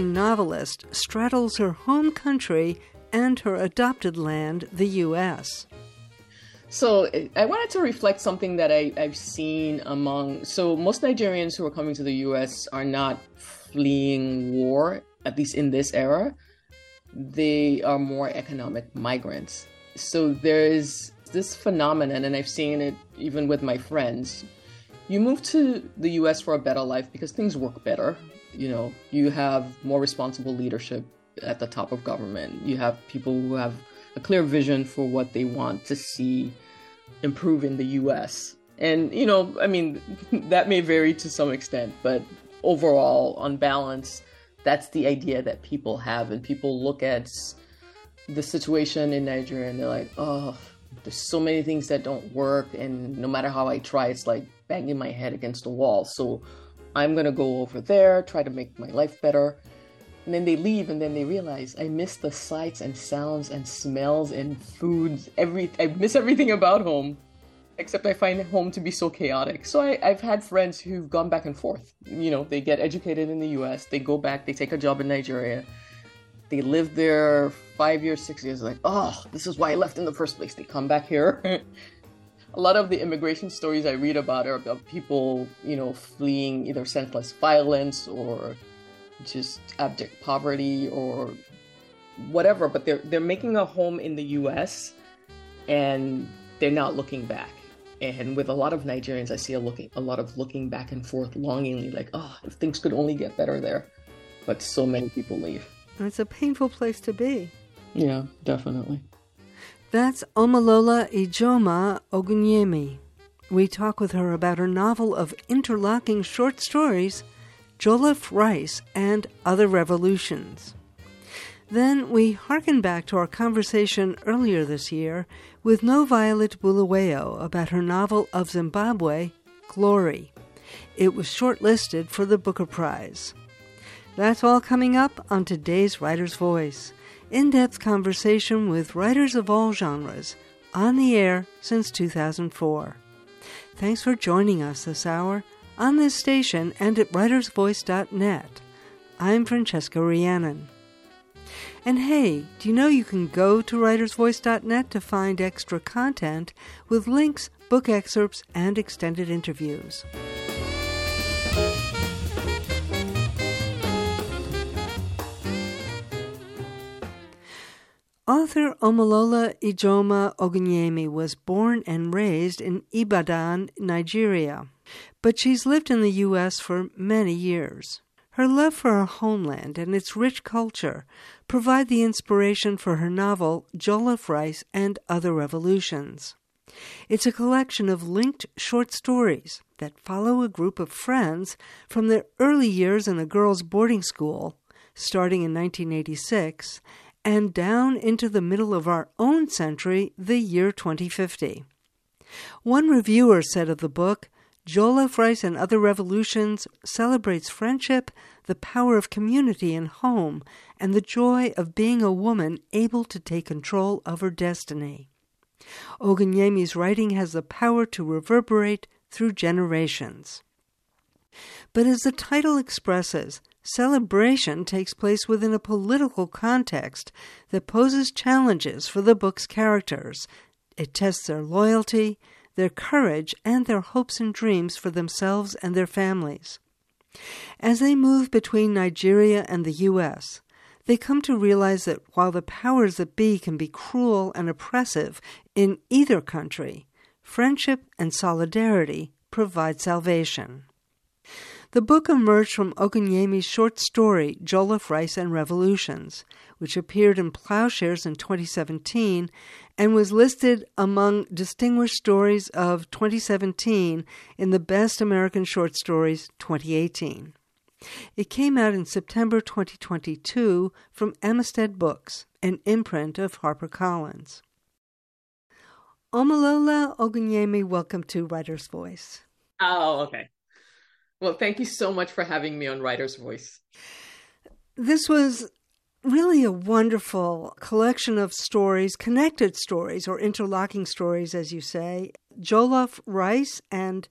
Novelist straddles her home country and her adopted land, the U.S. So I wanted to reflect something that I, have seen among. So most Nigerians who are coming to the U.S. are not fleeing war, at least in this era. They are more economic migrants. So there's this phenomenon, and I've seen it even with my friends. You move to the U.S. for a better life because things work better. You know, you have more responsible leadership at the top of government. You have people who have a clear vision for what they want to see improve in the US. And, you know, I mean, that may vary to some extent, but overall, on balance, that's the idea that people have. And people look at the situation in Nigeria and they're like, oh, there's so many things that don't work. And no matter how I try, it's like banging my head against the wall. So I'm going to go over there, try to make my life better. And then they leave and then they realize I miss the sights and sounds and smells and foods. Every I miss everything about home. Except I find home to be so chaotic. So I, I've had friends who've gone back and forth. You know, they get educated in the US, they go back, they take a job in Nigeria, they live there five years, six years, like, oh, this is why I left in the first place. They come back here. a lot of the immigration stories I read about are about people, you know, fleeing either senseless violence or just abject poverty or whatever, but they're they're making a home in the US and they're not looking back. And with a lot of Nigerians I see a looking a lot of looking back and forth longingly like, oh, if things could only get better there. But so many people leave. It's a painful place to be. Yeah, definitely. That's Omolola Ijoma Ogunyemi. We talk with her about her novel of interlocking short stories Jollof Rice, and Other Revolutions. Then we hearken back to our conversation earlier this year with NoViolet Bulawayo about her novel of Zimbabwe, Glory. It was shortlisted for the Booker Prize. That's all coming up on today's Writer's Voice. In depth conversation with writers of all genres, on the air since 2004. Thanks for joining us this hour on this station and at writersvoice.net. I'm Francesca Rheannon. And hey, do you know you can go to writersvoice.net to find extra content with links, book excerpts, and extended interviews? Author Omolola Ijoma Ogunyemi was born and raised in Ibadan, Nigeria but she's lived in the U.S. for many years. Her love for her homeland and its rich culture provide the inspiration for her novel Jollof Rice and Other Revolutions. It's a collection of linked short stories that follow a group of friends from their early years in a girls' boarding school, starting in 1986, and down into the middle of our own century, the year 2050. One reviewer said of the book, Jollof Rice and Other Revolutions celebrates friendship, the power of community and home, and the joy of being a woman able to take control of her destiny. Ogunyemi's writing has the power to reverberate through generations. But as the title expresses, celebration takes place within a political context that poses challenges for the book's characters. It tests their loyalty, their courage, and their hopes and dreams for themselves and their families. As they move between Nigeria and the U.S., they come to realize that while the powers that be can be cruel and oppressive in either country, friendship and solidarity provide salvation. The book emerged from Ogunyemi's short story, Jollof Rice and Revolutions, which appeared in Ploughshares in 2017 and was listed among distinguished stories of 2017 in the Best American Short Stories 2018. It came out in September 2022 from Amistad Books, an imprint of HarperCollins. Omolola Ogunyemi, welcome to Writer's Voice. Oh, okay. Well, thank you so much for having me on Writer's Voice. This was really a wonderful collection of stories, connected stories or interlocking stories, as you say. Jollof Rice and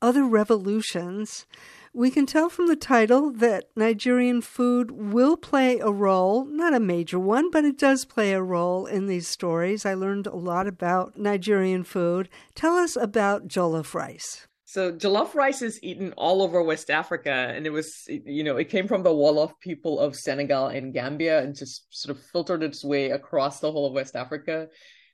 Other Revolutions We can tell from the title that Nigerian food will play a role, not a major one, but it does play a role in these stories. I learned a lot about Nigerian food. Tell us about jollof rice. So jollof rice is eaten all over West Africa, and it was, you know, it came from the Wolof people of Senegal and Gambia, and just sort of filtered its way across the whole of West Africa.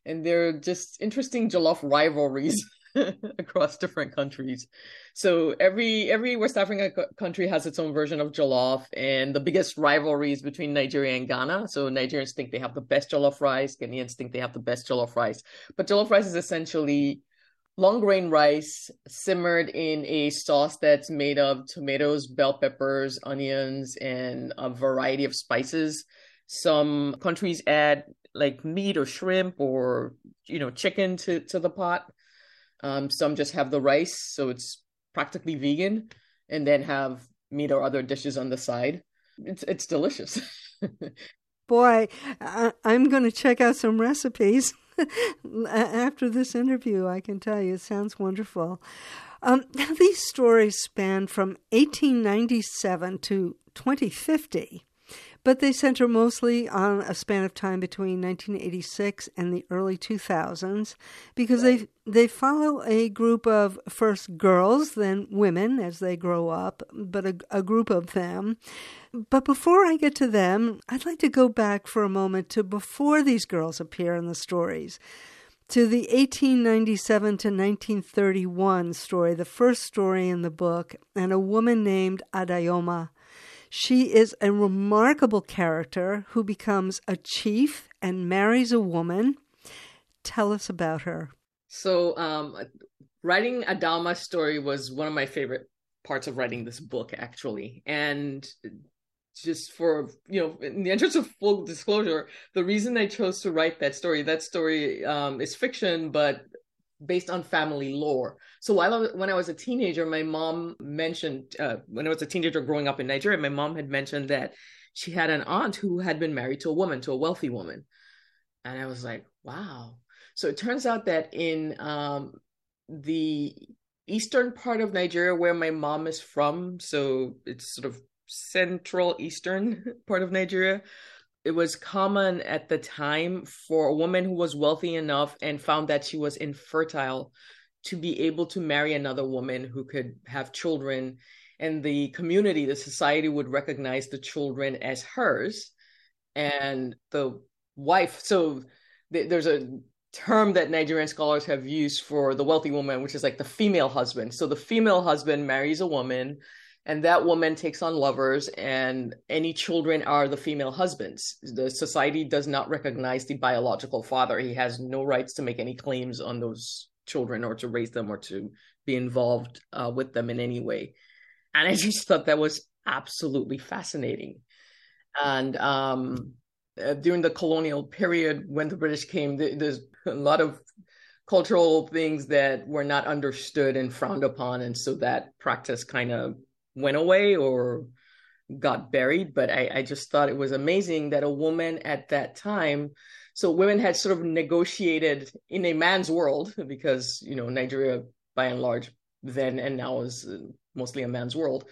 And there are just interesting jollof rivalries across different countries. So every every West African country has its own version of jollof, and the biggest rivalries between Nigeria and Ghana. So Nigerians think they have the best jollof rice, Ghanaians think they have the best jollof rice. But jollof rice is essentially long grain rice simmered in a sauce that's made of tomatoes, bell peppers, onions, and a variety of spices. Some countries add like meat or shrimp or you know chicken to to the pot um, some just have the rice, so it's practically vegan, and then have meat or other dishes on the side. It's it's delicious. Boy, I, I'm going to check out some recipes after this interview. I can tell you, it sounds wonderful. Um, these stories span from 1897 to 2050 but they center mostly on a span of time between 1986 and the early 2000s because they they follow a group of first girls, then women as they grow up, but a, a group of them. But before I get to them, I'd like to go back for a moment to before these girls appear in the stories to the 1897 to 1931 story, the first story in the book, and a woman named Adaoma she is a remarkable character who becomes a chief and marries a woman. Tell us about her. So, um, writing Adaoma's story was one of my favorite parts of writing this book, actually. And just for you know in the interest of full disclosure the reason i chose to write that story that story um, is fiction but based on family lore. So while I when I was a teenager, my mom mentioned uh, when I was a teenager growing up in Nigeria, my mom had mentioned that she had an aunt who had been married to a woman, to a wealthy woman, and I was like, wow. So it turns out that in um, the eastern part of Nigeria, where my mom is from, so it's sort of central eastern part of Nigeria, it was common at the time for a woman who was wealthy enough and found that she was infertile to be able to marry another woman who could have children and the community the society would recognize the children as hers and the wife. So th- there's a term that Nigerian scholars have used for the wealthy woman which is like the female husband. So the female husband marries a woman and that woman takes on lovers and any children are the female husbands. The society does not recognize the biological father. He has no rights to make any claims on those children or to raise them or to be involved uh, with them in any way. And i just thought that was absolutely fascinating. And um, uh, during the colonial period when the british came there's a lot of cultural things that were not understood and frowned upon. And so that practice kind of went away or got buried. But I, I just thought it was amazing that a woman at that time, so women had sort of negotiated in a man's world because, you know, Nigeria by and large then and now is uh, mostly a man's world.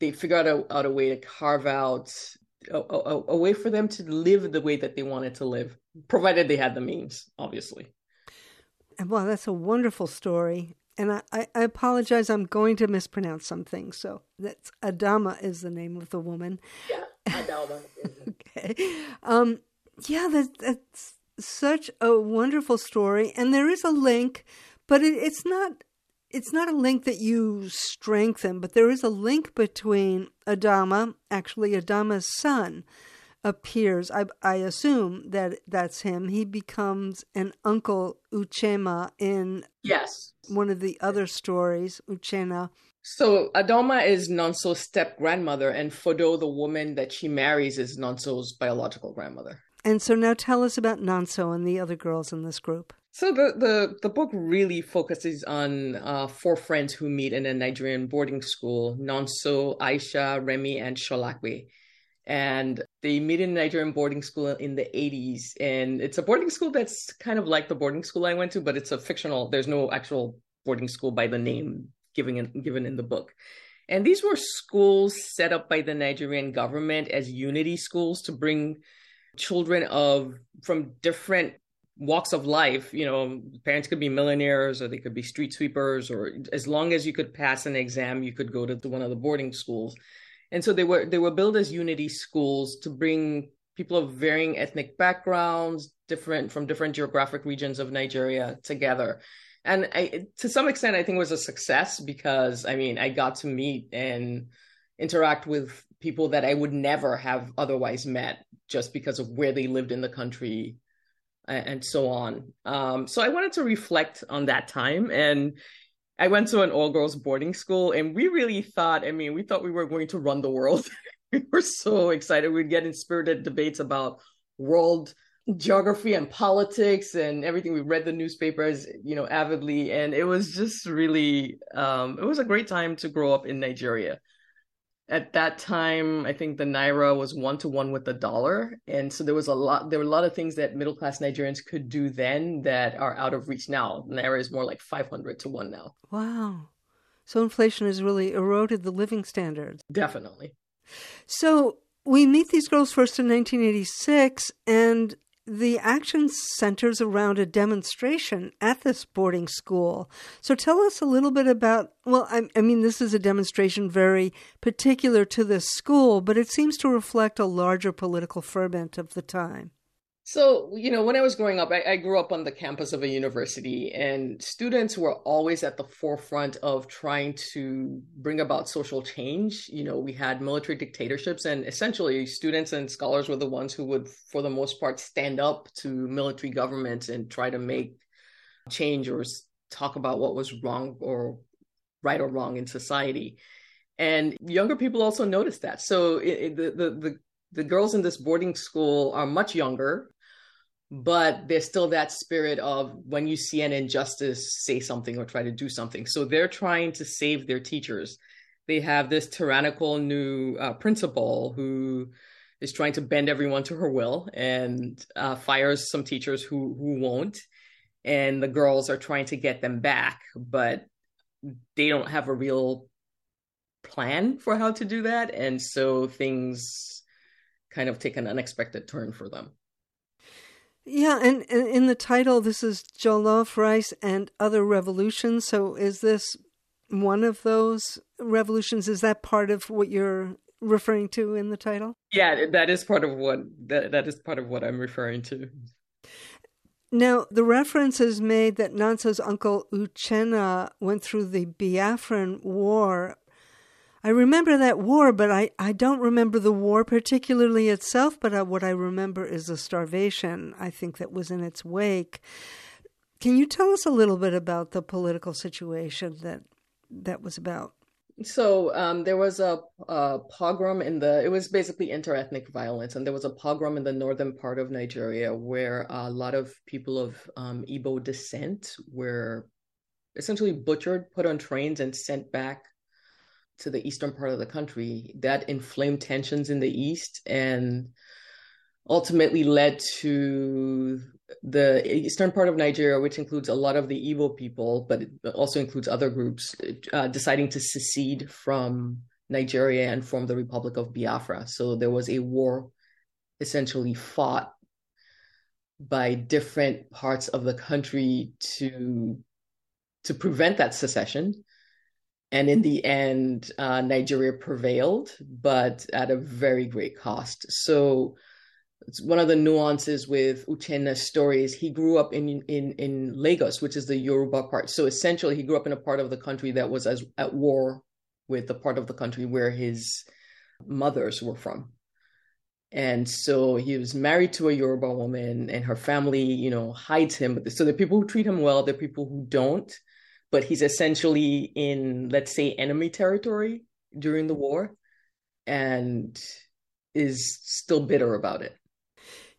They figured out a, out a way to carve out a, a, a way for them to live the way that they wanted to live, provided they had the means, obviously. And well, that's a wonderful story and I, I, apologize, I'm going to mispronounce something. So that's Adama is the name of the woman. Yeah, Adama. okay. Um, yeah, that, that's such a wonderful story, and there is a link, but it, it's not. It's not a link that you strengthen, but there is a link between Adama, actually Adama's son, appears. I, I assume that that's him. He becomes an uncle Uchema in yes one of the other stories, Uchenna. So Adaoma is Nonso's step grandmother, and Fodo, the woman that she marries, is Nonso's biological grandmother. And so now tell us about Nonso and the other girls in this group. So the the, the book really focuses on uh, four friends who meet in a Nigerian boarding school: Nonso, Aisha, Remy, and Sholakwe and they meet in Nigerian boarding school in the 80s. And it's a boarding school that's kind of like the boarding school I went to, but it's a fictional, there's no actual boarding school by the name given in, given in the book. And these were schools set up by the Nigerian government as unity schools to bring children of from different walks of life. You know, parents could be millionaires or they could be street sweepers, or as long as you could pass an exam, you could go to one of the boarding schools. And so they were they were built as unity schools to bring people of varying ethnic backgrounds, different from different geographic regions of Nigeria together and I, to some extent, I think it was a success because I mean, I got to meet and interact with people that I would never have otherwise met just because of where they lived in the country and so on. Um, so I wanted to reflect on that time. And I went to an all girls boarding school, and we really thought, I mean, we thought we were going to run the world. we were so excited. We'd get in spirited debates about world geography and politics and everything. We read the newspapers, you know, avidly, and it was just really, um, it was a great time to grow up in Nigeria. At that time, I think the naira was one to one with the dollar, and so there was a lot. There were a lot of things that middle class Nigerians could do then that are out of reach now. naira is more like five hundred to one now. Wow, so inflation has really eroded the living standards. Definitely. So we meet these girls first in 1986, and the action centers around a demonstration at this boarding school. So tell us a little bit about, well, I, I, mean, this is a demonstration very particular to this school, but it seems to reflect a larger political ferment of the time. So, you know, when I was growing up, I, I, grew up on the campus of a university, and students were always at the forefront of trying to bring about social change. You know, we had military dictatorships, and essentially, students and scholars were the ones who would, for the most part, stand up to military governments and try to make change or talk about what was wrong or right or wrong in society. And younger people also noticed that. So, it, it, the, the, the the girls in this boarding school are much younger but there's still that spirit of when you see an injustice say something or try to do something. So they're trying to save their teachers. They have this tyrannical new uh, principal who is trying to bend everyone to her will and uh, fires some teachers who who won't. And the girls are trying to get them back but they don't have a real plan for how to do that. And so things kind of take an unexpected turn for them yeah, and, and in the title, this is Jollof Rice and Other Revolutions. So is this one of those revolutions? Is that part of what you're referring to in the title? Yeah, that is part of what that, that is part of what I'm referring to. Now, the reference is made that Nonso's uncle Uchenna went through the Biafran War I remember that war, but I, I don't remember the war particularly itself, but I, what I remember is the starvation, I think, that was in its wake. Can you tell us a little bit about the political situation that that was about? So um, there was a, a, pogrom in the. It was basically interethnic violence, and there was a pogrom in the northern part of Nigeria where a lot of people of um, Igbo descent were essentially butchered, put on trains, and sent back to the eastern part of the country that inflamed tensions in the east and ultimately led to the eastern part of Nigeria, which includes a lot of the Igbo people, but also includes other groups, uh, deciding to secede from Nigeria and form the Republic of Biafra. So there was a war essentially fought by different parts of the country to to prevent that secession and in the end, uh, Nigeria prevailed, but at a very great cost. So it's one of the nuances with Uchenna's story is he grew up in, in, in Lagos, which is the Yoruba part. So essentially, he grew up in a part of the country that was as, at war with the part of the country where his mothers were from. And so he was married to a Yoruba woman, and her family, you know, hides him. So the people who treat him well, the people who don't but he's essentially in, let's say, enemy territory during the war and is still bitter about it.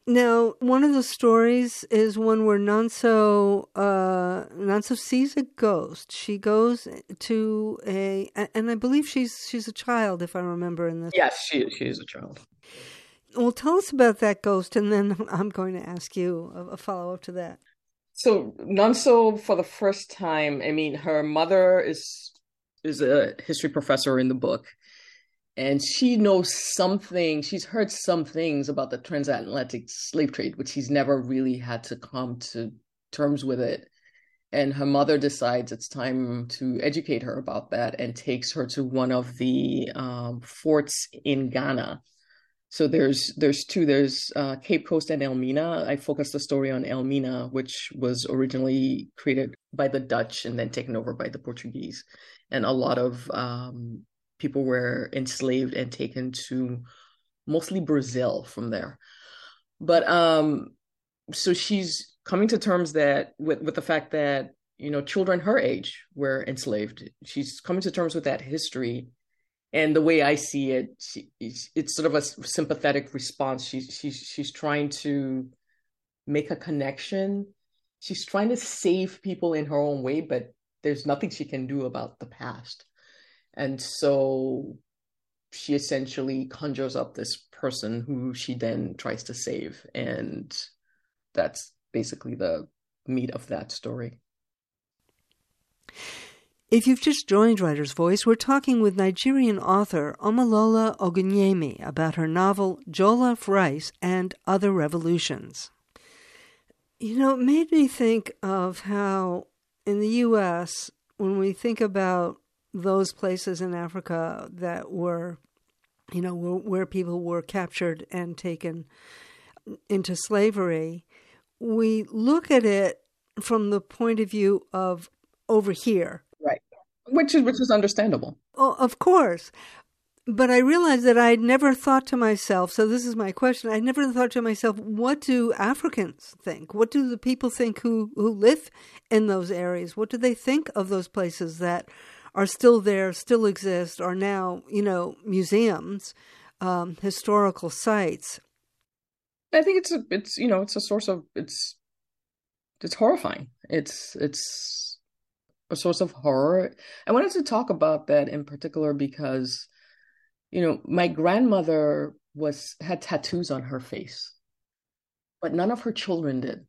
Now, one of the stories is one where nanso uh, Nonso sees a ghost. She goes to a, and I believe she's she's a child, if I remember in this. Yes, she she is a child. Well, tell us about that ghost, and then I'm going to ask you a, a follow up to that. So Nonso, for the first time, I mean, her mother is is a history professor in the book, and she knows something. She's heard some things about the transatlantic slave trade, but she's never really had to come to terms with it. And her mother decides it's time to educate her about that and takes her to one of the um, forts in Ghana so there's there's two there's uh, cape coast and elmina. I focused the story on elmina which was originally created by the dutch and then taken over by the portuguese. And a lot of um, people were enslaved and taken to mostly brazil from there. But um so she's coming to terms that with with the fact that you know children her age were enslaved. She's coming to terms with that history and the way I see it, she, it's sort of a sympathetic response. She's she's she's trying to make a connection. She's trying to save people in her own way, but there's nothing she can do about the past. And so she essentially conjures up this person who she then tries to save. And that's basically the meat of that story. If you've just joined Writer's Voice, we're talking with Nigerian author Omolola Ogunyemi about her novel Jollof Rice and Other Revolutions. You know, it made me think of how in the U.S., when we think about those places in Africa that were, you know, where, where people were captured and taken into slavery, we look at it from the point of view of over here which is which is understandable. Oh, of course. But I realized that I'd never thought to myself, so this is my question. I never thought to myself, what do Africans think? What do the people think who, who live in those areas? What do they think of those places that are still there, still exist, are now, you know, museums, um, historical sites? I think it's a, it's you know, it's a source of it's it's horrifying. It's it's a source of horror. I wanted to talk about that in particular because, you know, my grandmother was had tattoos on her face, but none of her children did.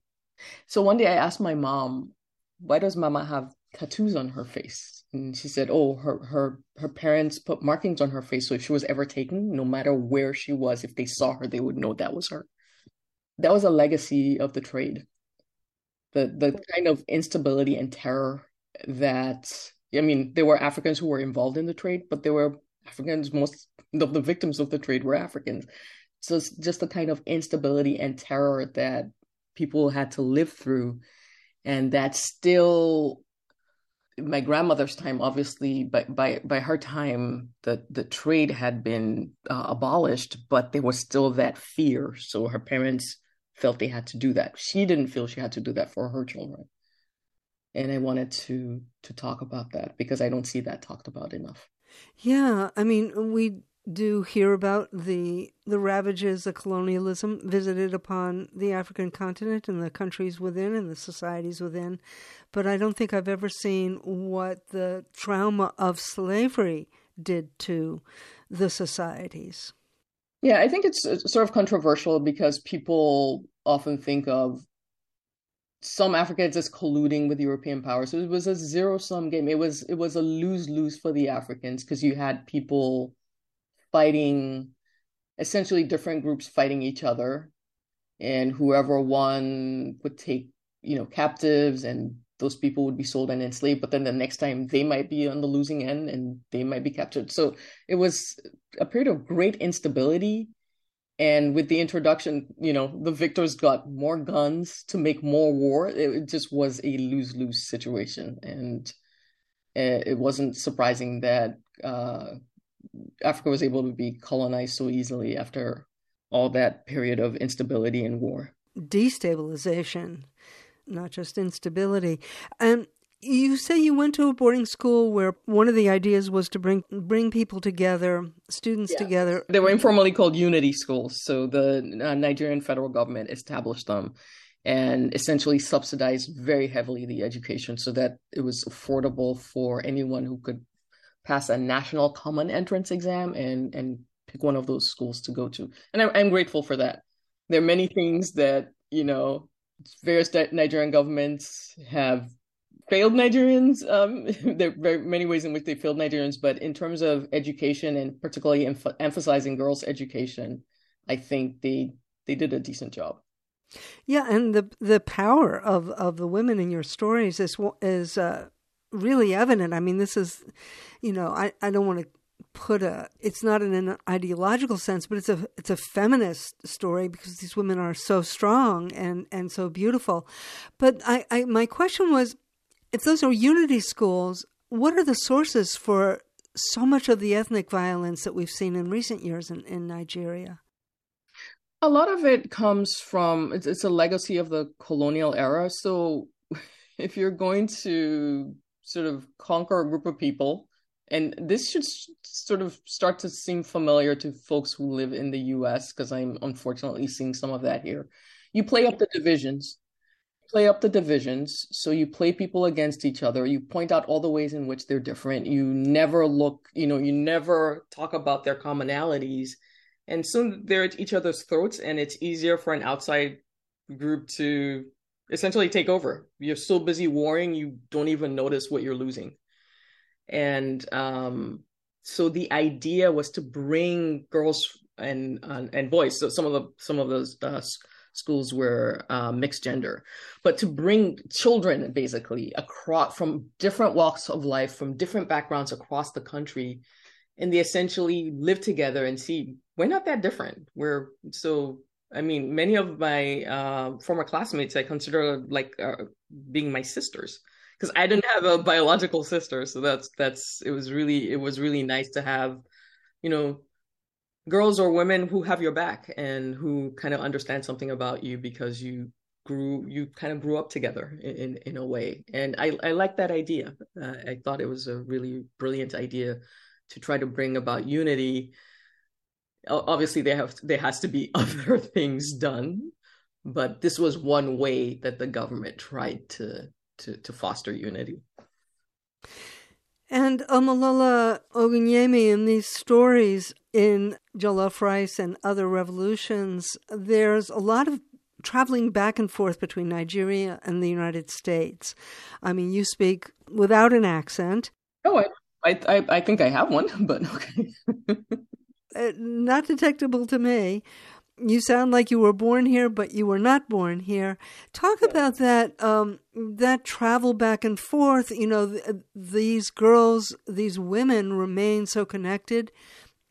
So one day I asked my mom, "Why does Mama have tattoos on her face?" And she said, "Oh, her her her parents put markings on her face, so if she was ever taken, no matter where she was, if they saw her, they would know that was her." That was a legacy of the trade. The the kind of instability and terror that I mean, there were Africans who were involved in the trade, but there were Africans, most of the victims of the trade were Africans. So it's just the kind of instability and terror that people had to live through. And that still my grandmother's time, obviously, by by by her time, the the trade had been uh, abolished, but there was still that fear. So her parents felt they had to do that. She didn't feel she had to do that for her children and I wanted to to talk about that because I don't see that talked about enough. Yeah, I mean, we do hear about the the ravages of colonialism visited upon the African continent and the countries within and the societies within, but I don't think I've ever seen what the trauma of slavery did to the societies. Yeah, I think it's sort of controversial because people often think of some Africans just colluding with European powers. So it was a zero sum game. It was it was a lose lose for the Africans because you had people fighting, essentially different groups fighting each other, and whoever won would take you know captives, and those people would be sold and enslaved. But then the next time they might be on the losing end, and they might be captured. So it was a period of great instability and with the introduction you know the victors got more guns to make more war. It just was a lose-lose situation. And eh, it wasn't surprising that uh, africa was able to be colonized so easily after all that period of instability and war. Destabilization not just instability. And you say you went to a boarding school where one of the ideas was to bring bring people together, students together. They were informally called unity schools. So the uh, Nigerian federal government established them and essentially subsidized very heavily the education so that it was affordable for anyone who could pass a national common entrance exam and and pick one of those schools to go to. And I'm, I'm grateful for that. There are many things that you know various Nigerian governments have failed Nigerians. Um, there are many ways in which they failed Nigerians, but in terms of education and particularly em- emphasizing girls' education, I think they they did a decent job. Yeah, and the the power of, of the women in your stories is is uh, really evident. I mean, this is, you know, I, I don't want to put a it's not in an ideological sense but it's a it's a feminist story because these women are so strong and and so beautiful but i, I my question was if those are unity schools. What are the sources for so much of the ethnic violence that we've seen in recent years in, in nigeria? A lot of it comes from it's, it's a legacy of the colonial era. So if you're going to sort of conquer a group of people and this should sort of start to seem familiar to folks who live in the US because I'm unfortunately seeing some of that here. You play up the divisions, play up the divisions. So you play people against each other. You point out all the ways in which they're different. You never look, you know, you never talk about their commonalities. And soon they're at each other's throats, and it's easier for an outside group to essentially take over. You're so busy warring, you don't even notice what you're losing and um, so the idea was to bring girls and and boys. So some of the some of those uh, schools were uh, mixed gender, but to bring children basically across from different walks of life, from different backgrounds across the country, and they essentially live together and see we're not that different. We're so. I mean, many of my uh, former classmates I consider like uh, being my sisters because I didn't have a biological sister, so that's that's it was really it was really nice to have, you know, girls or women who have your back and who kind of understand something about you because you grew you kind of grew up together in in a way, and I I like that idea. Uh, I thought it was a really brilliant idea to try to bring about unity. Obviously, there have there has to be other things done, but this was one way that the government tried to to, to foster unity. And Omolola Ogunyemi, in these stories in Jollof Rice and other revolutions, there's a lot of traveling back and forth between Nigeria and the United States. I mean, you speak without an accent. Oh, I, I, I think I have one, but okay. uh, not detectable to me you sound like you were born here, but you were not born here. Talk about that um, that travel back and forth. You know, th- these girls, these women remain so connected,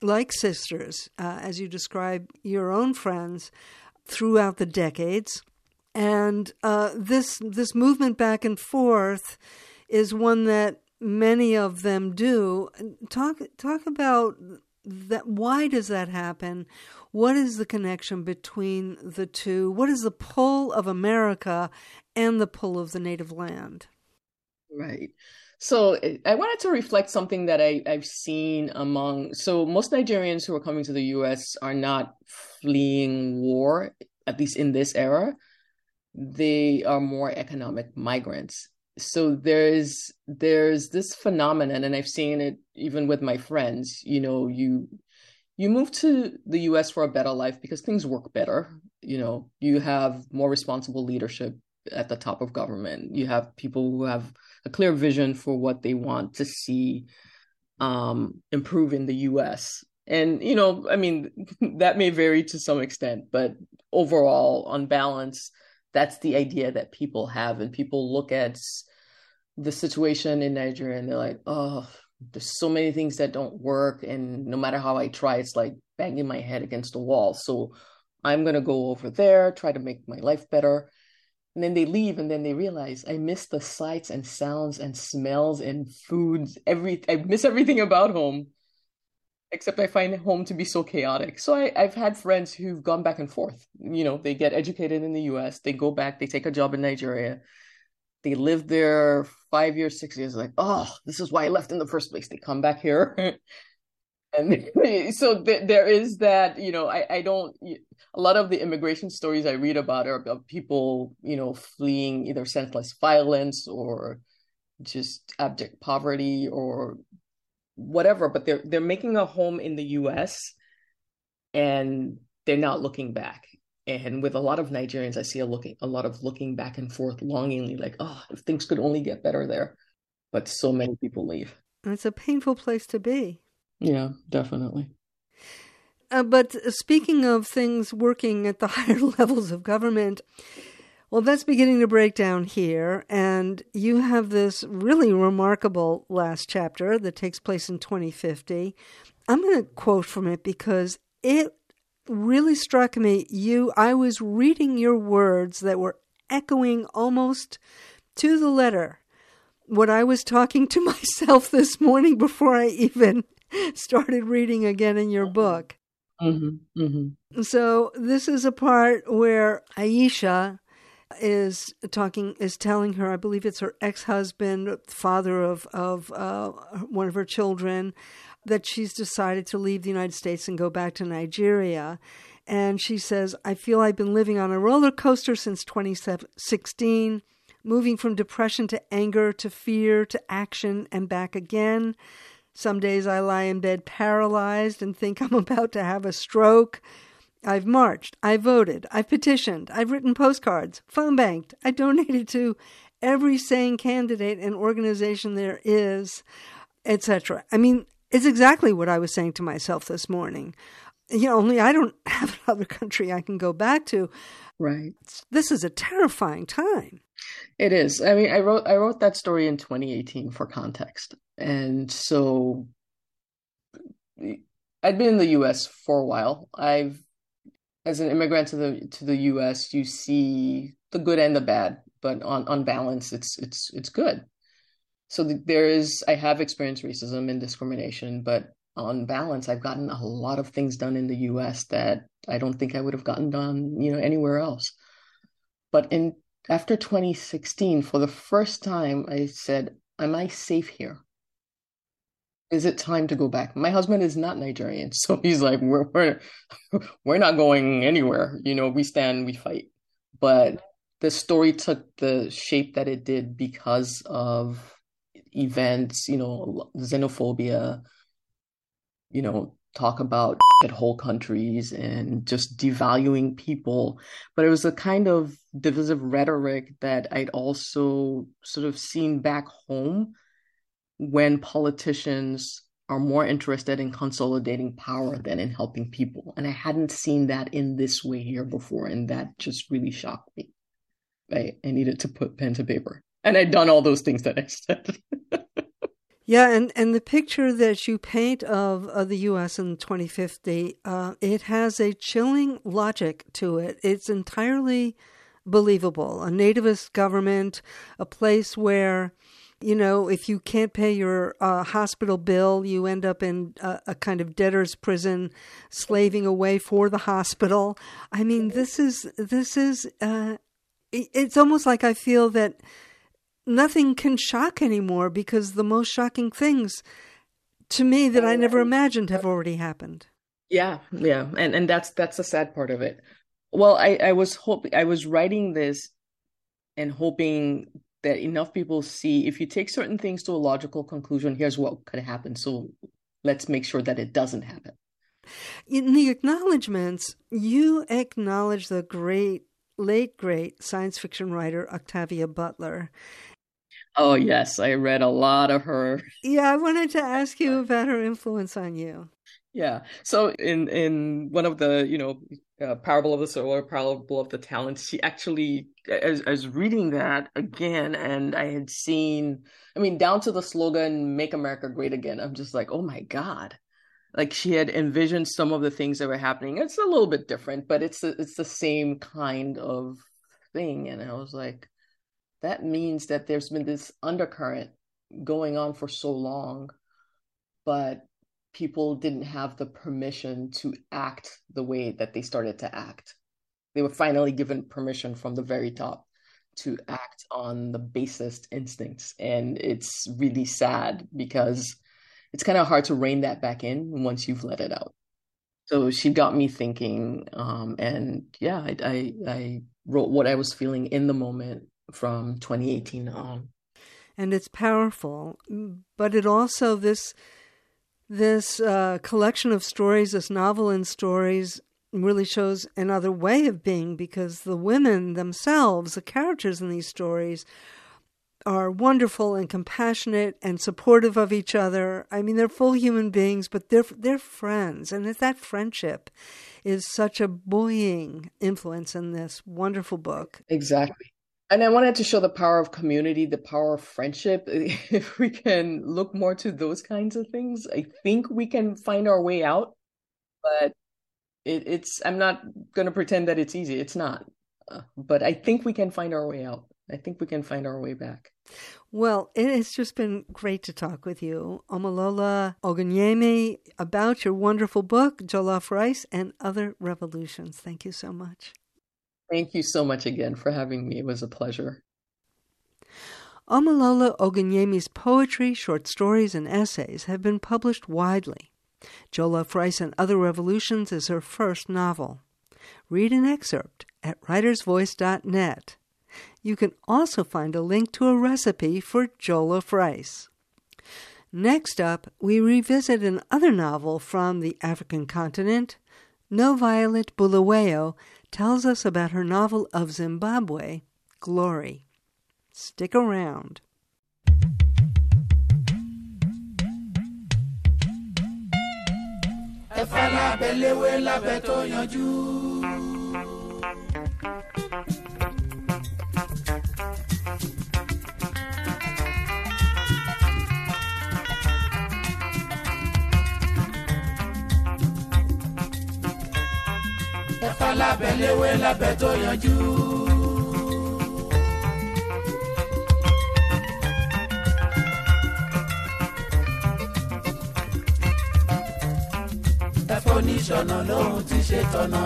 like sisters, uh, as you describe your own friends throughout the decades. And uh, this this movement back and forth is one that many of them do. Talk talk about that. Why does that happen? What is the connection between the two? What is the pull of America and the pull of the native land? Right. So I wanted to reflect something that I, I've seen among. So most Nigerians who are coming to the U.S. are not fleeing war, at least in this era. They are more economic migrants. So there's there's this phenomenon, and I've seen it even with my friends. You know, you you move to the US for a better life because things work better. You know, you have more responsible leadership at the top of government. You have people who have a clear vision for what they want to see um, improve in the US. And, you know, I mean, that may vary to some extent, but overall, on balance, that's the idea that people have. And people look at the situation in Nigeria and they're like, oh, there's so many things that don't work and no matter how i try it's like banging my head against the wall. So i'm going to go over there try to make my life better. And then they leave and then they realize i miss the sights and sounds and smells and foods every i miss everything about home except i find home to be so chaotic. So I, i've had friends who've gone back and forth. You know they get educated in the us they go back they take a job in nigeria they live there five years, six years, like, oh, this is why I left in the first place. They come back here. and so th- there is that, you know, I, I don't, a lot of the immigration stories I read about are about people, you know, fleeing either senseless violence or just abject poverty or whatever, but they're, they're making a home in the US and they're not looking back And with a lot of Nigerians, I see a looking a lot of looking back and forth longingly, like, oh, if things could only get better there. But so many people leave. It's a painful place to be. Yeah, definitely. Uh, but speaking of things working at the higher levels of government, well, that's beginning to break down here. And you have this really remarkable last chapter that takes place in 2050. I'm going to quote from it because it really struck me. You, I was reading your words that were echoing almost to the letter what I was talking to myself this morning before I even started reading again in your book. Mm-hmm, mm-hmm. So this is a part where Aisha is talking is telling her, I believe it's her ex husband, father of of uh, one of her children, that she's decided to leave the United States and go back to Nigeria. And she says, I feel I've been living on a roller coaster since 2016, moving from depression to anger to fear to action and back again. Some days I lie in bed paralyzed and think I'm about to have a stroke. I've marched, I voted, I've petitioned, I've written postcards, phone banked, I donated to every sane candidate and organization there is, etc. I mean, it's exactly what I was saying to myself this morning. You know, only I don't have another country I can go back to. Right. This is a terrifying time. It is. I mean, I wrote I wrote that story in 2018 for context. And so I'd been in the US for a while. I've as an immigrant to the to the US, you see the good and the bad, but on on balance it's it's it's good. So the, there is I have experienced racism and discrimination, but on balance I've gotten a lot of things done in the US that I don't think I would have gotten done, you know, anywhere else. But in after 2016, for the first time, I said, Am I safe here? Is it time to go back? My husband is not Nigerian, so he's like, We're we're we're not going anywhere. You know, we stand, we fight. But the story took the shape that it did because of events, you know, xenophobia, you know, talk about at whole countries and just devaluing people. But it was a kind of divisive rhetoric that I'd also sort of seen back home when politicians are more interested in consolidating power than in helping people. And I hadn't seen that in this way here before. And that just really shocked me. I, I needed to put pen to paper. And I'd done all those things that I said. Yeah, and, and the picture that you paint of, of the U.S. in 2050, uh, it has a chilling logic to it. It's entirely believable. A nativist government, a place where, you know, if you can't pay your uh, hospital bill, you end up in a, a, kind of debtor's prison, slaving away for the hospital. I mean, this is this is. Uh, it's almost like I feel that nothing can shock anymore because the most shocking things to me that I never imagined have already happened. Yeah, yeah, and and that's that's the sad part of it. Well, I I was hoping I was writing this and hoping that enough people see if you take certain things to a logical conclusion, here's what could happen. So let's make sure that it doesn't happen. In the acknowledgments, you acknowledge the great, late great science fiction writer Octavia Butler. Oh, yes. I read a lot of her. Yeah, I wanted to ask you about her influence on you. Yeah. So in in one of the, you know, uh, parable of the sower, parable of the talents, she actually as as reading that again and I had seen I mean down to the slogan make America great again. I'm just like, "Oh my god." Like she had envisioned some of the things that were happening. It's a little bit different, but it's a, it's the same kind of thing and I was like, that means that there's been this undercurrent going on for so long, but people didn't have the permission to act the way that they started to act. They were finally given permission from the very top to act on the basest instincts. And it's really sad because it's kind of hard to rein that back in once you've let it out. So she got me thinking, um, and yeah, I, I, I wrote what I was feeling in the moment from 2018 on. And it's powerful, but it also this this uh, collection of stories, this novel and stories, really shows another way of being because the women themselves, the characters in these stories, are wonderful and compassionate and supportive of each other. I mean, they're full human beings, but they're they're friends, and it's that friendship is such a buoying influence in this wonderful book. Exactly. And I wanted to show the power of community, the power of friendship. If we can look more to those kinds of things, I think we can find our way out. But it, it's, I'm not going to pretend that it's easy. It's not. Uh, but I think we can find our way out. I think we can find our way back. Well, it has just been great to talk with you, Omolola Ogunyemi, about your wonderful book, Jollof Rice and Other Revolutions. Thank you so much. Thank you so much again for having me. It was a pleasure. Omolola Ogunyemi's poetry, short stories, and essays have been published widely. Jollof Rice and Other Revolutions is her first novel. Read an excerpt at writersvoice.net. You can also find a link to a recipe for jollof rice. Next up, we revisit another novel from the African continent. NoViolet Bulawayo tells us about her novel of Zimbabwe, Glory. Stick around. lábẹ́ léwé lábẹ́ tó yanjú. ẹ̀fọ́ lóhun ti ṣe tọ̀nà.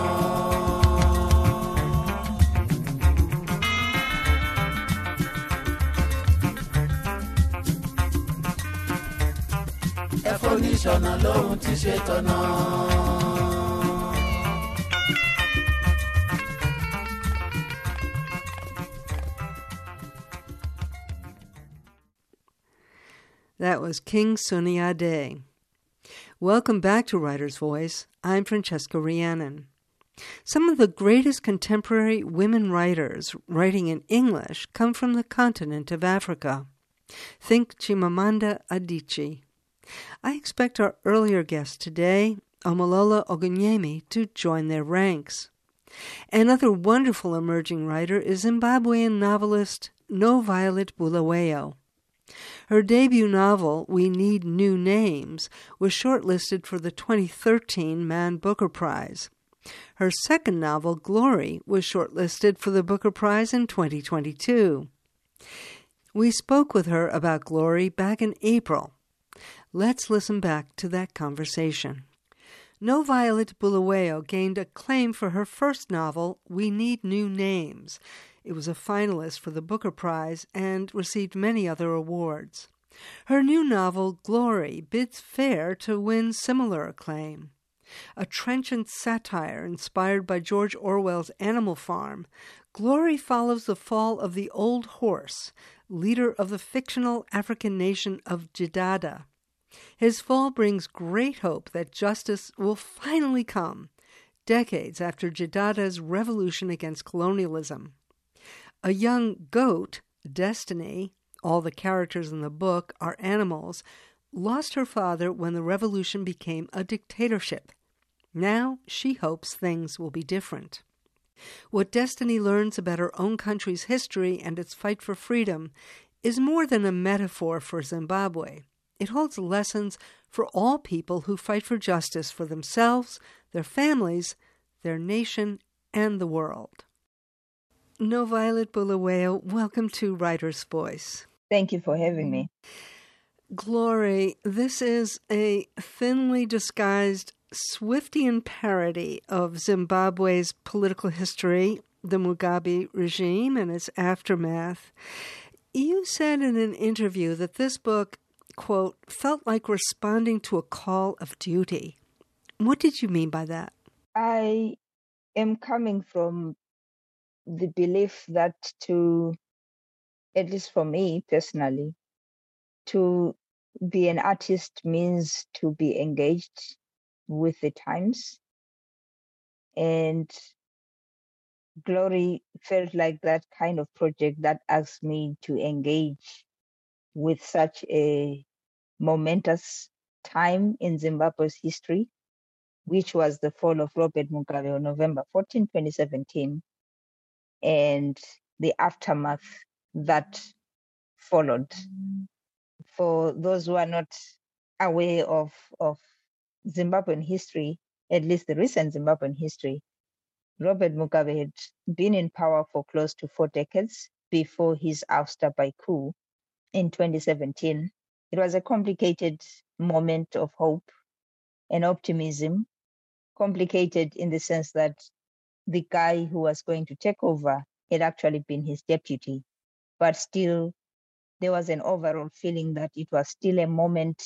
ẹ̀fọ́ lóhun ti ṣe tọ̀nà. That was King Sunny Ade. Welcome back to Writer's Voice. I'm Francesca Rheannon. Some of the greatest contemporary women writers writing in English come from the continent of Africa. Think Chimamanda Adichie. I expect our earlier guest today, Omolola Ogunyemi, to join their ranks. Another wonderful emerging writer is Zimbabwean novelist NoViolet Bulawayo. Her debut novel, We Need New Names, was shortlisted for the 2013 Man Booker Prize. Her second novel, Glory, was shortlisted for the Booker Prize in 2022. We spoke with her about Glory back in April. Let's listen back to that conversation. NoViolet Bulawayo gained acclaim for her first novel, We Need New Names. It was a finalist for the Booker Prize and received many other awards. Her new novel, Glory, bids fair to win similar acclaim. A trenchant satire inspired by George Orwell's Animal Farm, Glory follows the fall of the Old Horse, leader of the fictional African nation of Jidada. His fall brings great hope that justice will finally come, decades after Jidada's revolution against colonialism. A young goat, Destiny, all the characters in the book are animals, lost her father when the revolution became a dictatorship. Now she hopes things will be different. What Destiny learns about her own country's history and its fight for freedom is more than a metaphor for Zimbabwe. It holds lessons for all people who fight for justice for themselves, their families, their nation, and the world. NoViolet Bulawayo, welcome to Writer's Voice. Thank you for having me. Glory, this is a thinly disguised Swiftian parody of Zimbabwe's political history, the Mugabe regime, and its aftermath. You said in an interview that this book, quote, felt like responding to a call of duty. What did you mean by that? I am coming from the belief that to, at least for me personally, to be an artist means to be engaged with the times. And Glory felt like that kind of project that asked me to engage with such a momentous time in Zimbabwe's history, which was the fall of Robert Mugabe on November 14, 2017, and the aftermath that followed. For those who are not aware of, of Zimbabwean history, at least the recent Zimbabwean history, Robert Mugabe had been in power for close to four decades before his ouster by coup in 2017. It was a complicated moment of hope and optimism, complicated in the sense that the guy who was going to take over had actually been his deputy, but still there was an overall feeling that it was still a moment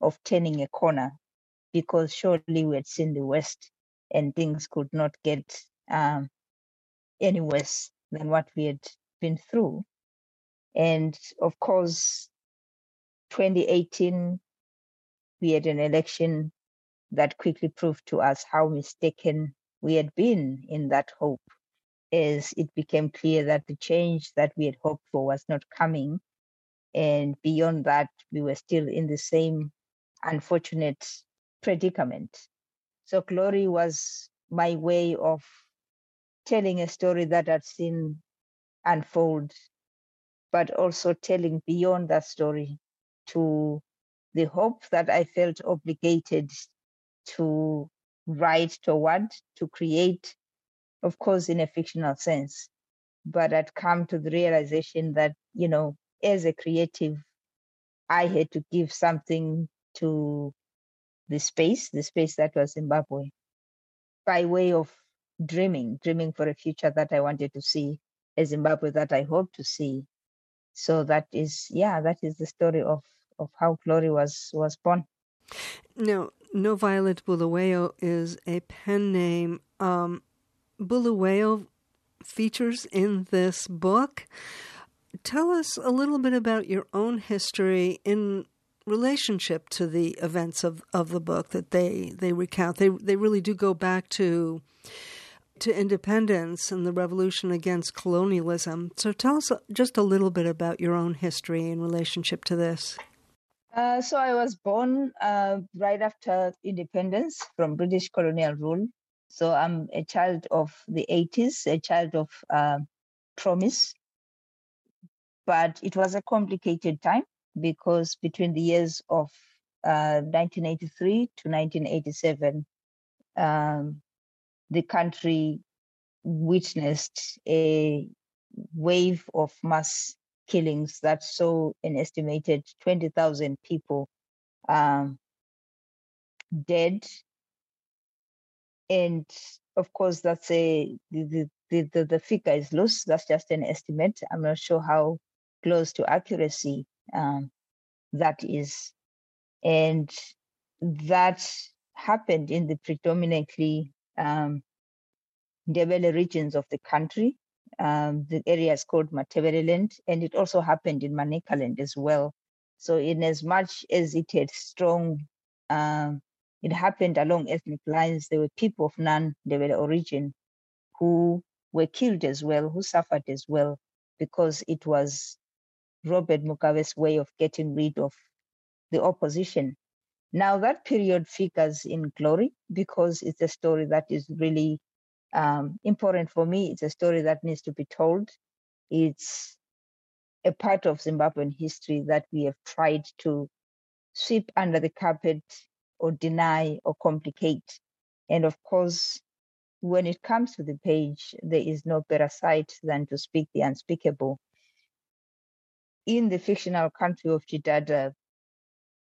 of turning a corner because surely we had seen the West and things could not get um, any worse than what we had been through. And of course, 2018, we had an election that quickly proved to us how mistaken we had been in that hope, as it became clear that the change that we had hoped for was not coming. And beyond that, we were still in the same unfortunate predicament. So, Glory was my way of telling a story that I'd seen unfold, but also telling beyond that story to the hope that I felt obligated to write toward, to create, of course, in a fictional sense. But I'd come to the realization that, you know, as a creative, I had to give something to the space, the space that was Zimbabwe, by way of dreaming, dreaming for a future that I wanted to see, a Zimbabwe that I hope to see. So that is, yeah, that is the story of of how Glory was was born. Now, NoViolet Bulawayo is a pen name. Um, Bulawayo features in this book. Tell us a little bit about your own history in relationship to the events of, of the book that they, they recount. They they really do go back to to independence and the revolution against colonialism. So tell us just a little bit about your own history in relationship to this. Uh, so I was born uh, right after independence from British colonial rule. So I'm a child of the 80s, a child of uh, promise. But it was a complicated time because between the years of 1983 uh, to 1987, um, the country witnessed a wave of mass killings that saw an estimated 20,000 people um, dead. And of course, that's a the, the, the, figure is loose. That's just an estimate. I'm not sure how close to accuracy um, that is. And that happened in the predominantly um, Ndebele regions of the country. Um, the area is called Matabeleland, and it also happened in Manicaland as well. So, in as much as it had strong, um, it happened along ethnic lines. There were people of non-Ndebele origin who were killed as well, who suffered as well, because it was Robert Mugabe's way of getting rid of the opposition now, that period figures in glory because it's a story that is really um, important for me. It's a story that needs to be told. It's a part of Zimbabwean history that we have tried to sweep under the carpet or deny or complicate. And of course, when it comes to the page, there is no better sight than to speak the unspeakable. In the fictional country of Jidada,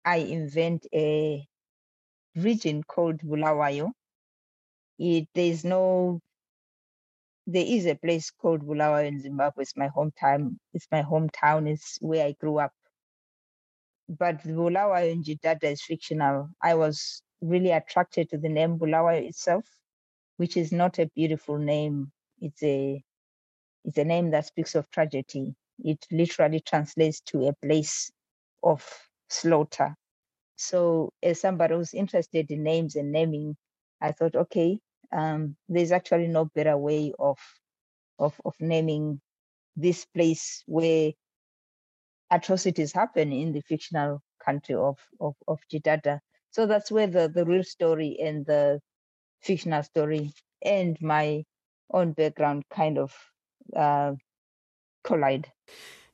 I invent a region called Bulawayo. It, there is no, there is a place called Bulawayo in Zimbabwe. It's my hometown. It's my hometown. It's where I grew up. But Bulawayo in Jidada is fictional. I was really attracted to the name Bulawayo itself, which is not a beautiful name. It's a, it's a name that speaks of tragedy. It literally translates to a place of slaughter. So, as somebody who's interested in names and naming, I thought, okay, Um, there's actually no better way of of of naming this place where atrocities happen in the fictional country of of, of Jidada. So that's where the, the real story and the fictional story and my own background kind of uh, collide.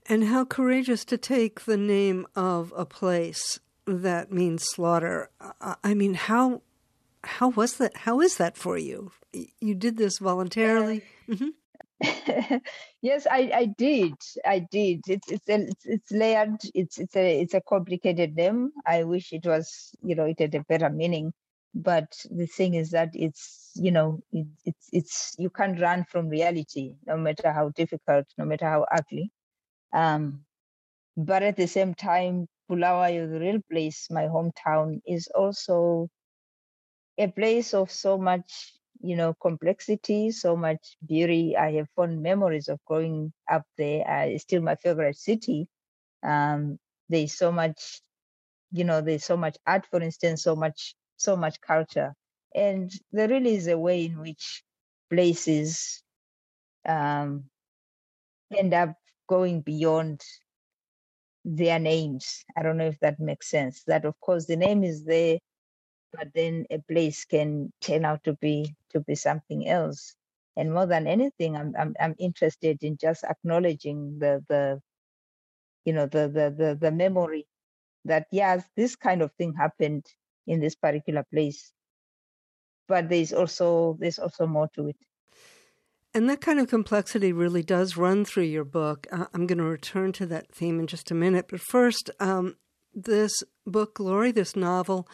And how courageous to take the name of a place that means slaughter. I mean, how how was that? How is that for you? You did this voluntarily. Uh, mm-hmm. yes, I, I did. I did. It's it's a, it's, it's layered. It's it's a it's a complicated name. I wish it was you know it had a better meaning. But the thing is that it's you know it, it's it's you can't run from reality no matter how difficult, no matter how ugly. Um, but at the same time, Bulawayo, the real place, my hometown, is also a place of so much you know, complexity, so much beauty. I have fond memories of growing up there. Uh, it's still my favorite city. Um, there's so much, you know, there's so much art, for instance, so much, so much culture, and there really is a way in which places um, end up going beyond their names. I don't know if that makes sense. That of course the name is there but then a place can turn out to be to be something else and more than anything i'm i'm, I'm interested in just acknowledging the the you know the, the the the memory that yes this kind of thing happened in this particular place but there's also there's also more to it and that kind of complexity really does run through your book. Uh, I'm going to return to that theme in just a minute. But first, um, this book, Glory, this novel,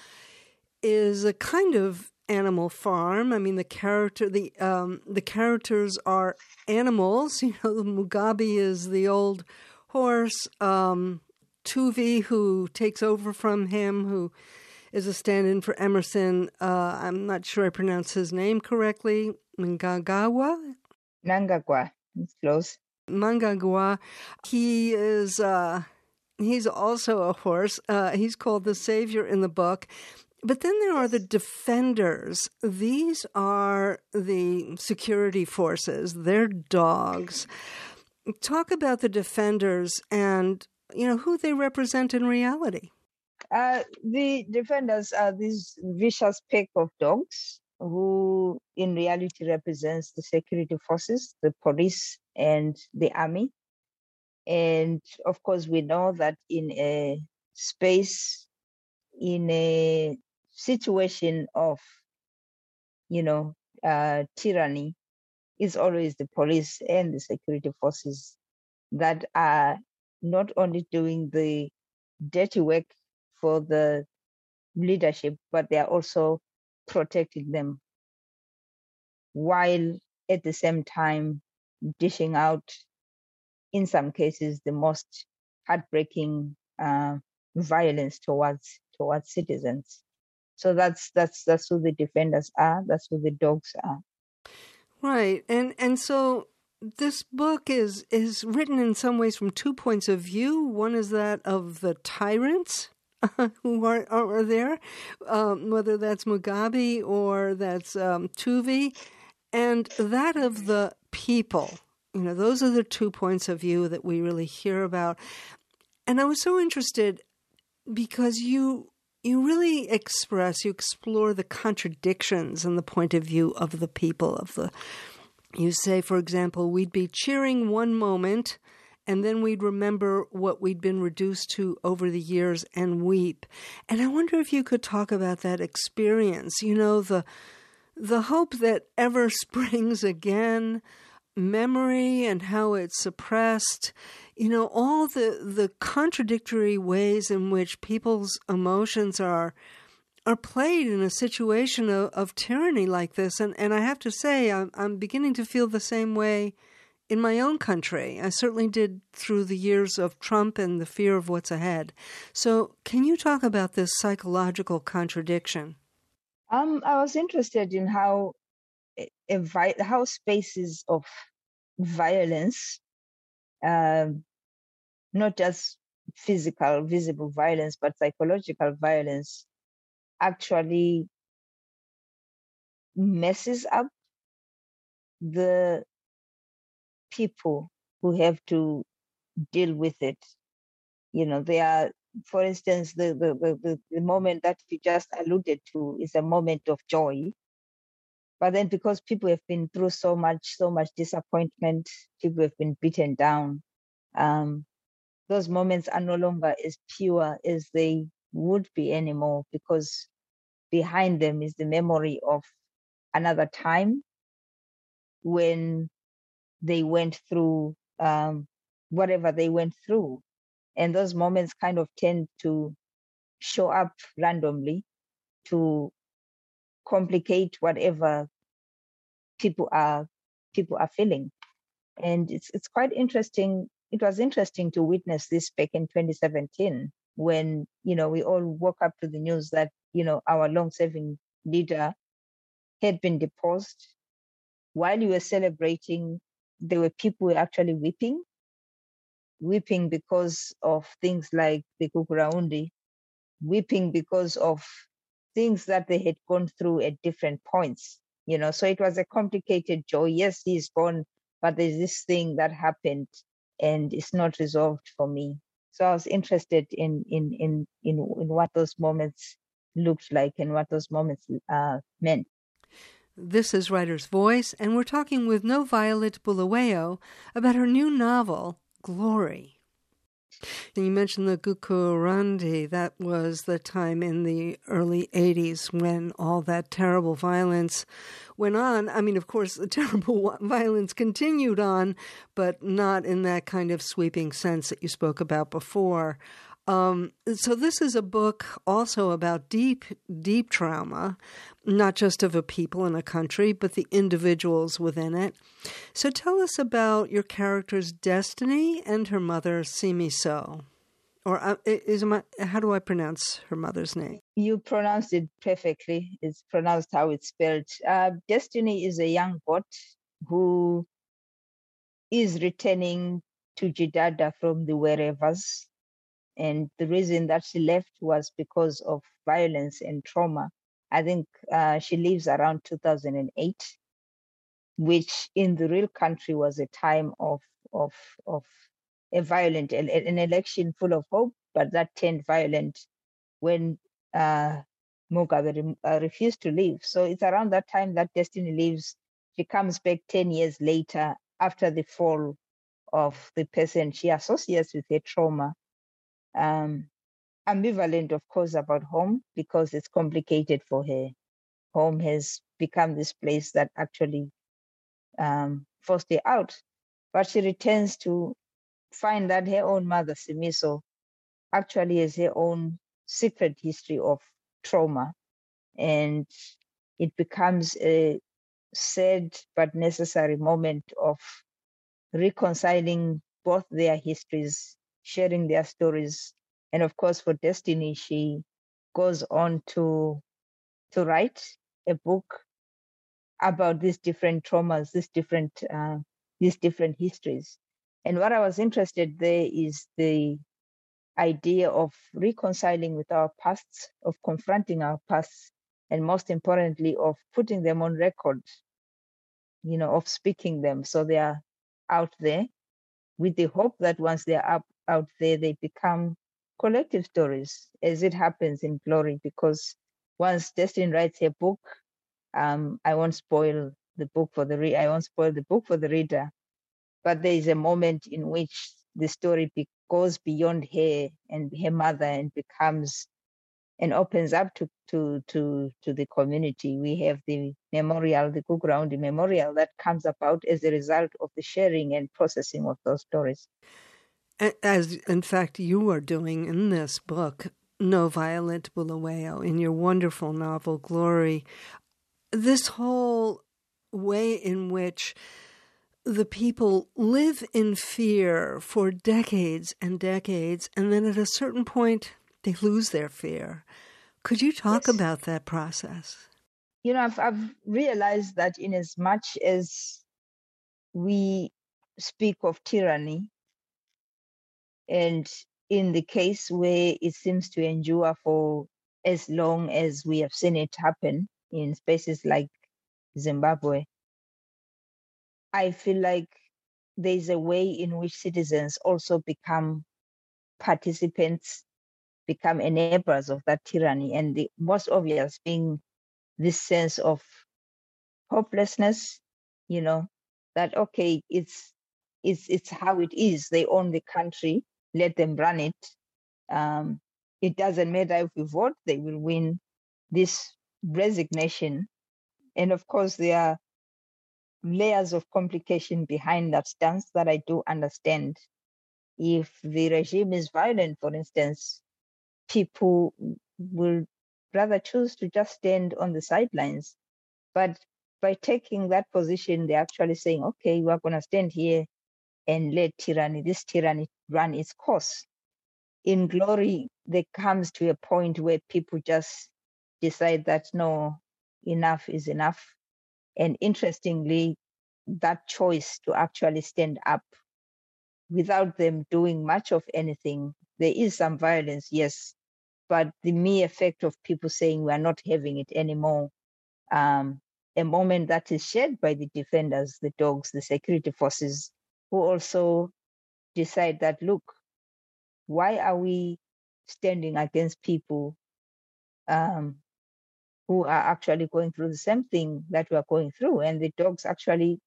is a kind of animal farm. I mean, the character the um, the characters are animals. You know, Mugabe is the old horse. Um, Tuvy, who takes over from him, who is a stand-in for Emmerson. Uh, I'm not sure I pronounce his name correctly. Mangagawa. Mnangagwa. It's close. Mangagwa. He is. Uh, he's also a horse. Uh, he's called the savior in the book. But then there are the defenders. These are the security forces, they're dogs. Talk about the defenders and you know who they represent in reality. Uh, the defenders are this vicious pack of dogs who in reality represents the security forces, the police and the army. And of course, we know that in a space, in a situation of, you know, uh, tyranny is always the police and the security forces that are not only doing the dirty work for the leadership, but they are also protecting them while at the same time dishing out, in some cases, the most heartbreaking uh, violence towards towards citizens. So that's that's that's who the defenders are. That's who the dogs are. Right, and and so this book is is written in some ways from two points of view. One is that of the tyrants who are, are there, um, whether that's Mugabe or that's um, Tuvy, and that of the people. You know, those are the two points of view that we really hear about. And I was so interested because you you really express, you explore the contradictions in the point of view of the people of the. You say, for example, we'd be cheering one moment, and then we'd remember what we'd been reduced to over the years and weep. And I wonder if you could talk about that experience. You know, the the hope that ever springs again, memory and how it's suppressed, you know, all the, the contradictory ways in which people's emotions are are played in a situation of, of tyranny like this. And, and I have to say, I'm, I'm beginning to feel the same way in my own country. I certainly did through the years of Trump and the fear of what's ahead. So, can you talk about this psychological contradiction? Um, I was interested in how how spaces of violence, um, not just physical, visible violence, but psychological violence, actually messes up the people who have to deal with it. You know, they are, for instance, the, the, the, the moment that you just alluded to is a moment of joy. But then because people have been through so much, so much disappointment, people have been beaten down, um, those moments are no longer as pure as they would be anymore because behind them is the memory of another time when they went through um, whatever they went through. And those moments kind of tend to show up randomly to complicate whatever people are people are feeling. And it's it's quite interesting. It was interesting to witness this back in 2017 when you know we all woke up to the news that you know our long-serving leader had been deposed. While you were celebrating, there were people actually weeping, weeping because of things like the Gukurahundi, weeping because of things that they had gone through at different points. You know, so it was a complicated joy. Yes, he's gone, but there's this thing that happened and it's not resolved for me. So I was interested in in in in, in what those moments looked like and what those moments uh, meant. This is Writer's Voice, and we're talking with NoViolet Bulawayo about her new novel, Glory. And you mentioned the Gukurahundi. That was the time in the early 80s when all that terrible violence went on. I mean, of course, the terrible violence continued on, but not in that kind of sweeping sense that you spoke about before. Um, so this is a book also about deep, deep trauma, not just of a people and a country, but the individuals within it. So tell us about your character's destiny and her mother, Simiso. Or uh, is my, how do I pronounce her mother's name? You pronounced it perfectly. It's pronounced how it's spelled. Uh, destiny is a young bot who is returning to Jidada from the wherevers and the reason that she left was because of violence and trauma. I think uh, she lives around 2008, which in the real country was a time of of of a violent an, an election full of hope, but that turned violent when uh, Mugabe uh, refused to leave. So it's around that time that Destiny leaves. She comes back 10 years later after the fall of the person she associates with her trauma um, ambivalent, of course, about home because it's complicated for her. Home has become this place that actually um, forced her out. But she returns to find that her own mother, Simiso, actually has her own secret history of trauma. And it becomes a sad but necessary moment of reconciling both their histories sharing their stories. And of course, for Destiny, she goes on to to write a book about these different traumas, these different uh, these different histories. And what I was interested there is the idea of reconciling with our pasts, of confronting our pasts, and most importantly, of putting them on record, you know, of speaking them so they are out there with the hope that once they're up out there, they become collective stories, as it happens in Glory. Because once Destiny writes a book, um, I won't spoil the book for the re- I won't spoil the book for the reader, but there is a moment in which the story be- goes beyond her and her mother and becomes and opens up to to to to the community. We have the memorial, the Gukurahundi memorial, that comes about as a result of the sharing and processing of those stories as in fact you are doing in this book, NoViolet Bulawayo, in your wonderful novel Glory. This whole way in which the people live in fear for decades and decades, and then at a certain point they lose their fear. Could you talk yes. about that process? You know, I've, I've realized that in as much as we speak of tyranny, and in the case where it seems to endure for as long as we have seen it happen in spaces like Zimbabwe, I feel like there's a way in which citizens also become participants, become enablers of that tyranny. And the most obvious being this sense of hopelessness, you know, that okay, it's it's it's how it is. They own the country, let them run it. Um, it doesn't matter if we vote, they will win. This resignation, and of course there are layers of complication behind that stance that I do understand. If the regime is violent, for instance, people will rather choose to just stand on the sidelines. But by taking that position, they're actually saying, okay, we're going to stand here and let tyranny, this tyranny, run its course. In glory, there comes to a point where people just decide that no, enough is enough. And interestingly, that choice to actually stand up without them doing much of anything, there is some violence, yes, but the mere effect of people saying we're not having it anymore, um, a moment that is shared by the defenders, the dogs, the security forces, who also decide that, look, why are we standing against people um, who are actually going through the same thing that we are going through? And the dogs actually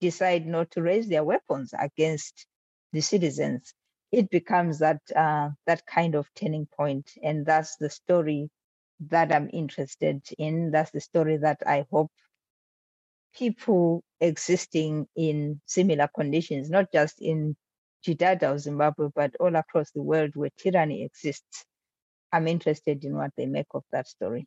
decide not to raise their weapons against the citizens. It becomes that uh, that kind of turning point, and that's the story that I'm interested in. That's the story that I hope people existing in similar conditions, not just in Jidada or Zimbabwe, but all across the world where tyranny exists. I'm interested in what they make of that story.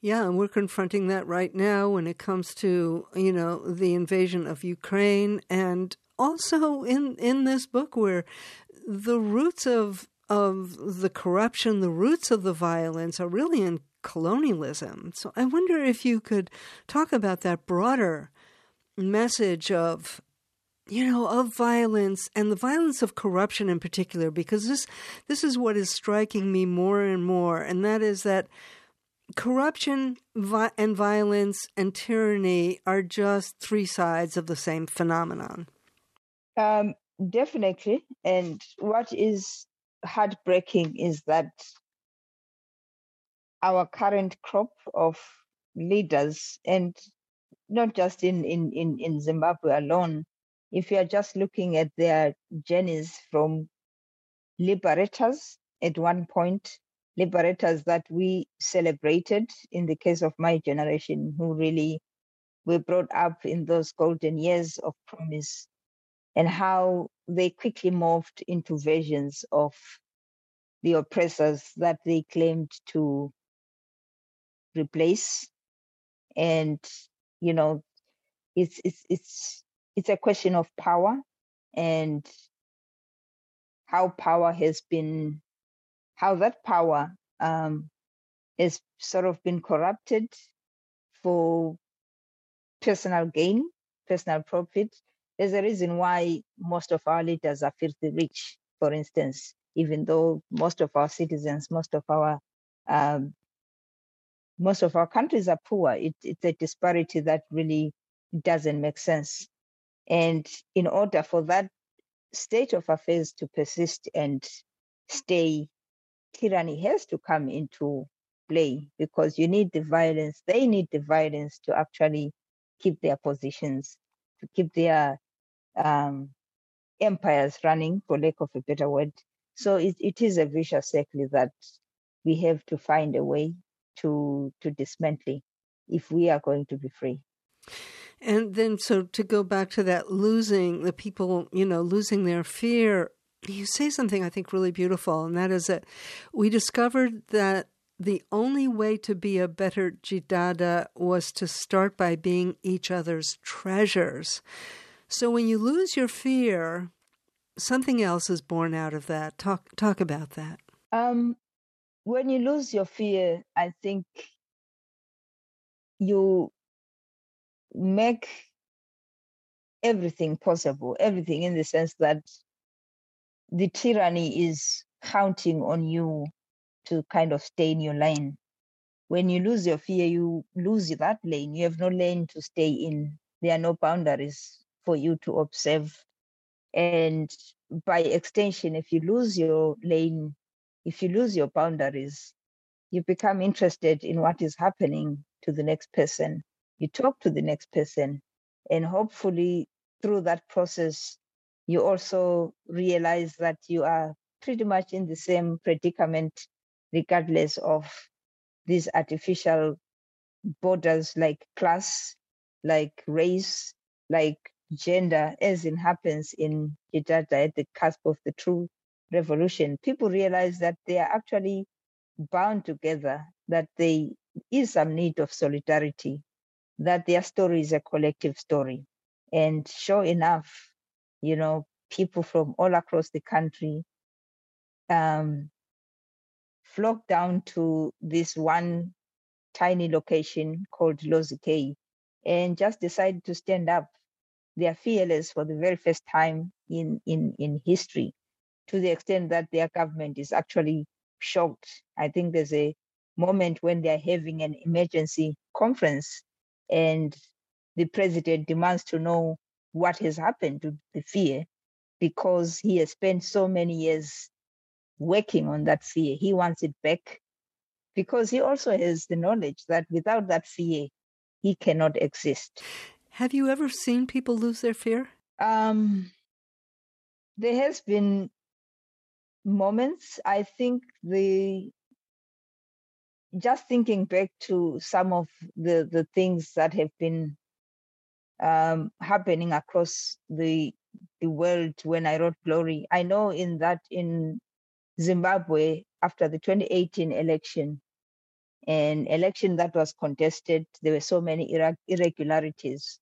Yeah, and we're confronting that right now when it comes to, you know, the invasion of Ukraine and also in in this book where the roots of of the corruption, the roots of the violence are really in colonialism. So I wonder if you could talk about that broader message of you know of violence and the violence of corruption in particular because this this is what is striking me more and more and that is that corruption vi- and violence and tyranny are just three sides of the same phenomenon. Um, definitely. And what is heartbreaking is that our current crop of leaders, and not just in, in, in, in Zimbabwe alone, if you are just looking at their journeys from liberators at one point liberators that we celebrated in the case of my generation who really were brought up in those golden years of promise and how they quickly morphed into versions of the oppressors that they claimed to replace and you know it's it's it's it's a question of power and how power has been how that power um, has sort of been corrupted for personal gain, personal profit. There's a reason why most of our leaders are filthy rich, for instance, even though most of our citizens, most of our um, most of our countries are poor. It, it's a disparity that really doesn't make sense. And in order for that state of affairs to persist and stay tyranny has to come into play because you need the violence. They need the violence to actually keep their positions, to keep their um, empires running, for lack of a better word. So it, it is a vicious cycle that we have to find a way to to dismantle if we are going to be free. And then, so to go back to that losing the people, you know, losing their fear you say something I think really beautiful, and that is that we discovered that the only way to be a better Jidada was to start by being each other's treasures. So when you lose your fear, something else is born out of that. Talk talk about that. Um, when you lose your fear, I think you make everything possible. Everything in the sense that the tyranny is counting on you to kind of stay in your lane when you lose your fear, you lose that lane. You have no lane to stay in. There are no boundaries for you to observe. And by extension, if you lose your lane, if you lose your boundaries, you become interested in what is happening to the next person. You talk to the next person, and hopefully, through that process, you also realize that you are pretty much in the same predicament, regardless of these artificial borders like class, like race, like gender, as it happens in Jidada at the cusp of the true revolution. People realize that they are actually bound together, that there is some need of solidarity, that their story is a collective story. And sure enough, you know, people from all across the country um, flocked down to this one tiny location called Lozike and just decided to stand up. They are fearless for the very first time in, in, in history to the extent that their government is actually shocked. I think there's a moment when they're having an emergency conference and the president demands to know what has happened to the fear because he has spent so many years working on that fear. He wants it back because he also has the knowledge that without that fear, he cannot exist. Have you ever seen people lose their fear? Um, there has been moments. I think the just thinking back to some of the the things that have been um, happening across the the world when I wrote Glory. I know in that in Zimbabwe after the 2018 election, an election that was contested, there were so many irregularities.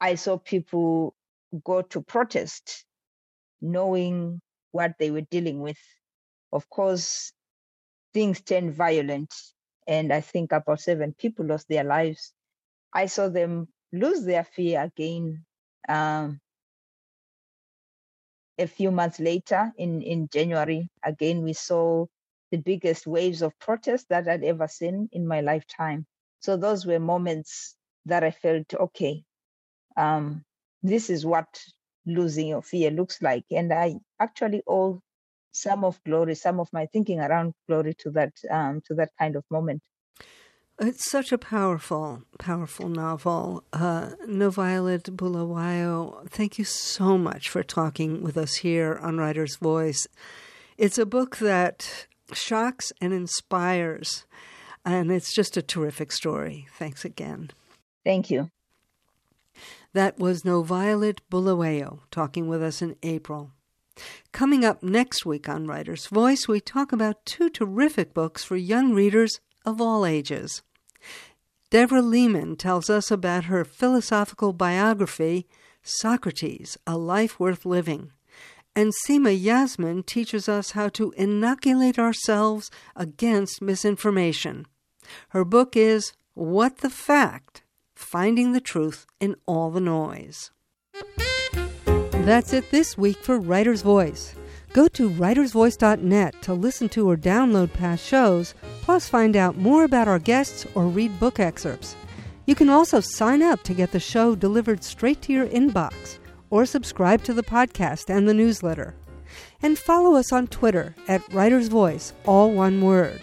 I saw people go to protest knowing what they were dealing with. Of course, things turned violent, and I think about seven people lost their lives. I saw them lose their fear again um, a few months later in, in January, again, we saw the biggest waves of protest that I'd ever seen in my lifetime. So those were moments that I felt, okay, um, this is what losing your fear looks like. And I actually owe some of glory, some of my thinking around glory to that um, to that kind of moment. It's such a powerful, powerful novel. Uh, NoViolet Bulawayo, thank you so much for talking with us here on Writer's Voice. It's a book that shocks and inspires, and it's just a terrific story. Thanks again. Thank you. That was NoViolet Bulawayo talking with us in April. Coming up next week on Writer's Voice, we talk about two terrific books for young readers of all ages. Devra Lehman tells us about her philosophical biography, Socrates, A Life Worth Living. And Seema Yasmin teaches us how to inoculate ourselves against misinformation. Her book is What the Fact Finding the Truth in All the Noise. That's it this week for Writer's Voice. Go to writersvoice.net to listen to or download past shows, plus find out more about our guests or read book excerpts. You can also sign up to get the show delivered straight to your inbox or subscribe to the podcast and the newsletter. And follow us on Twitter at Writer's Voice, all one word.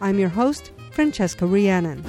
I'm your host, Francesca Rheannon.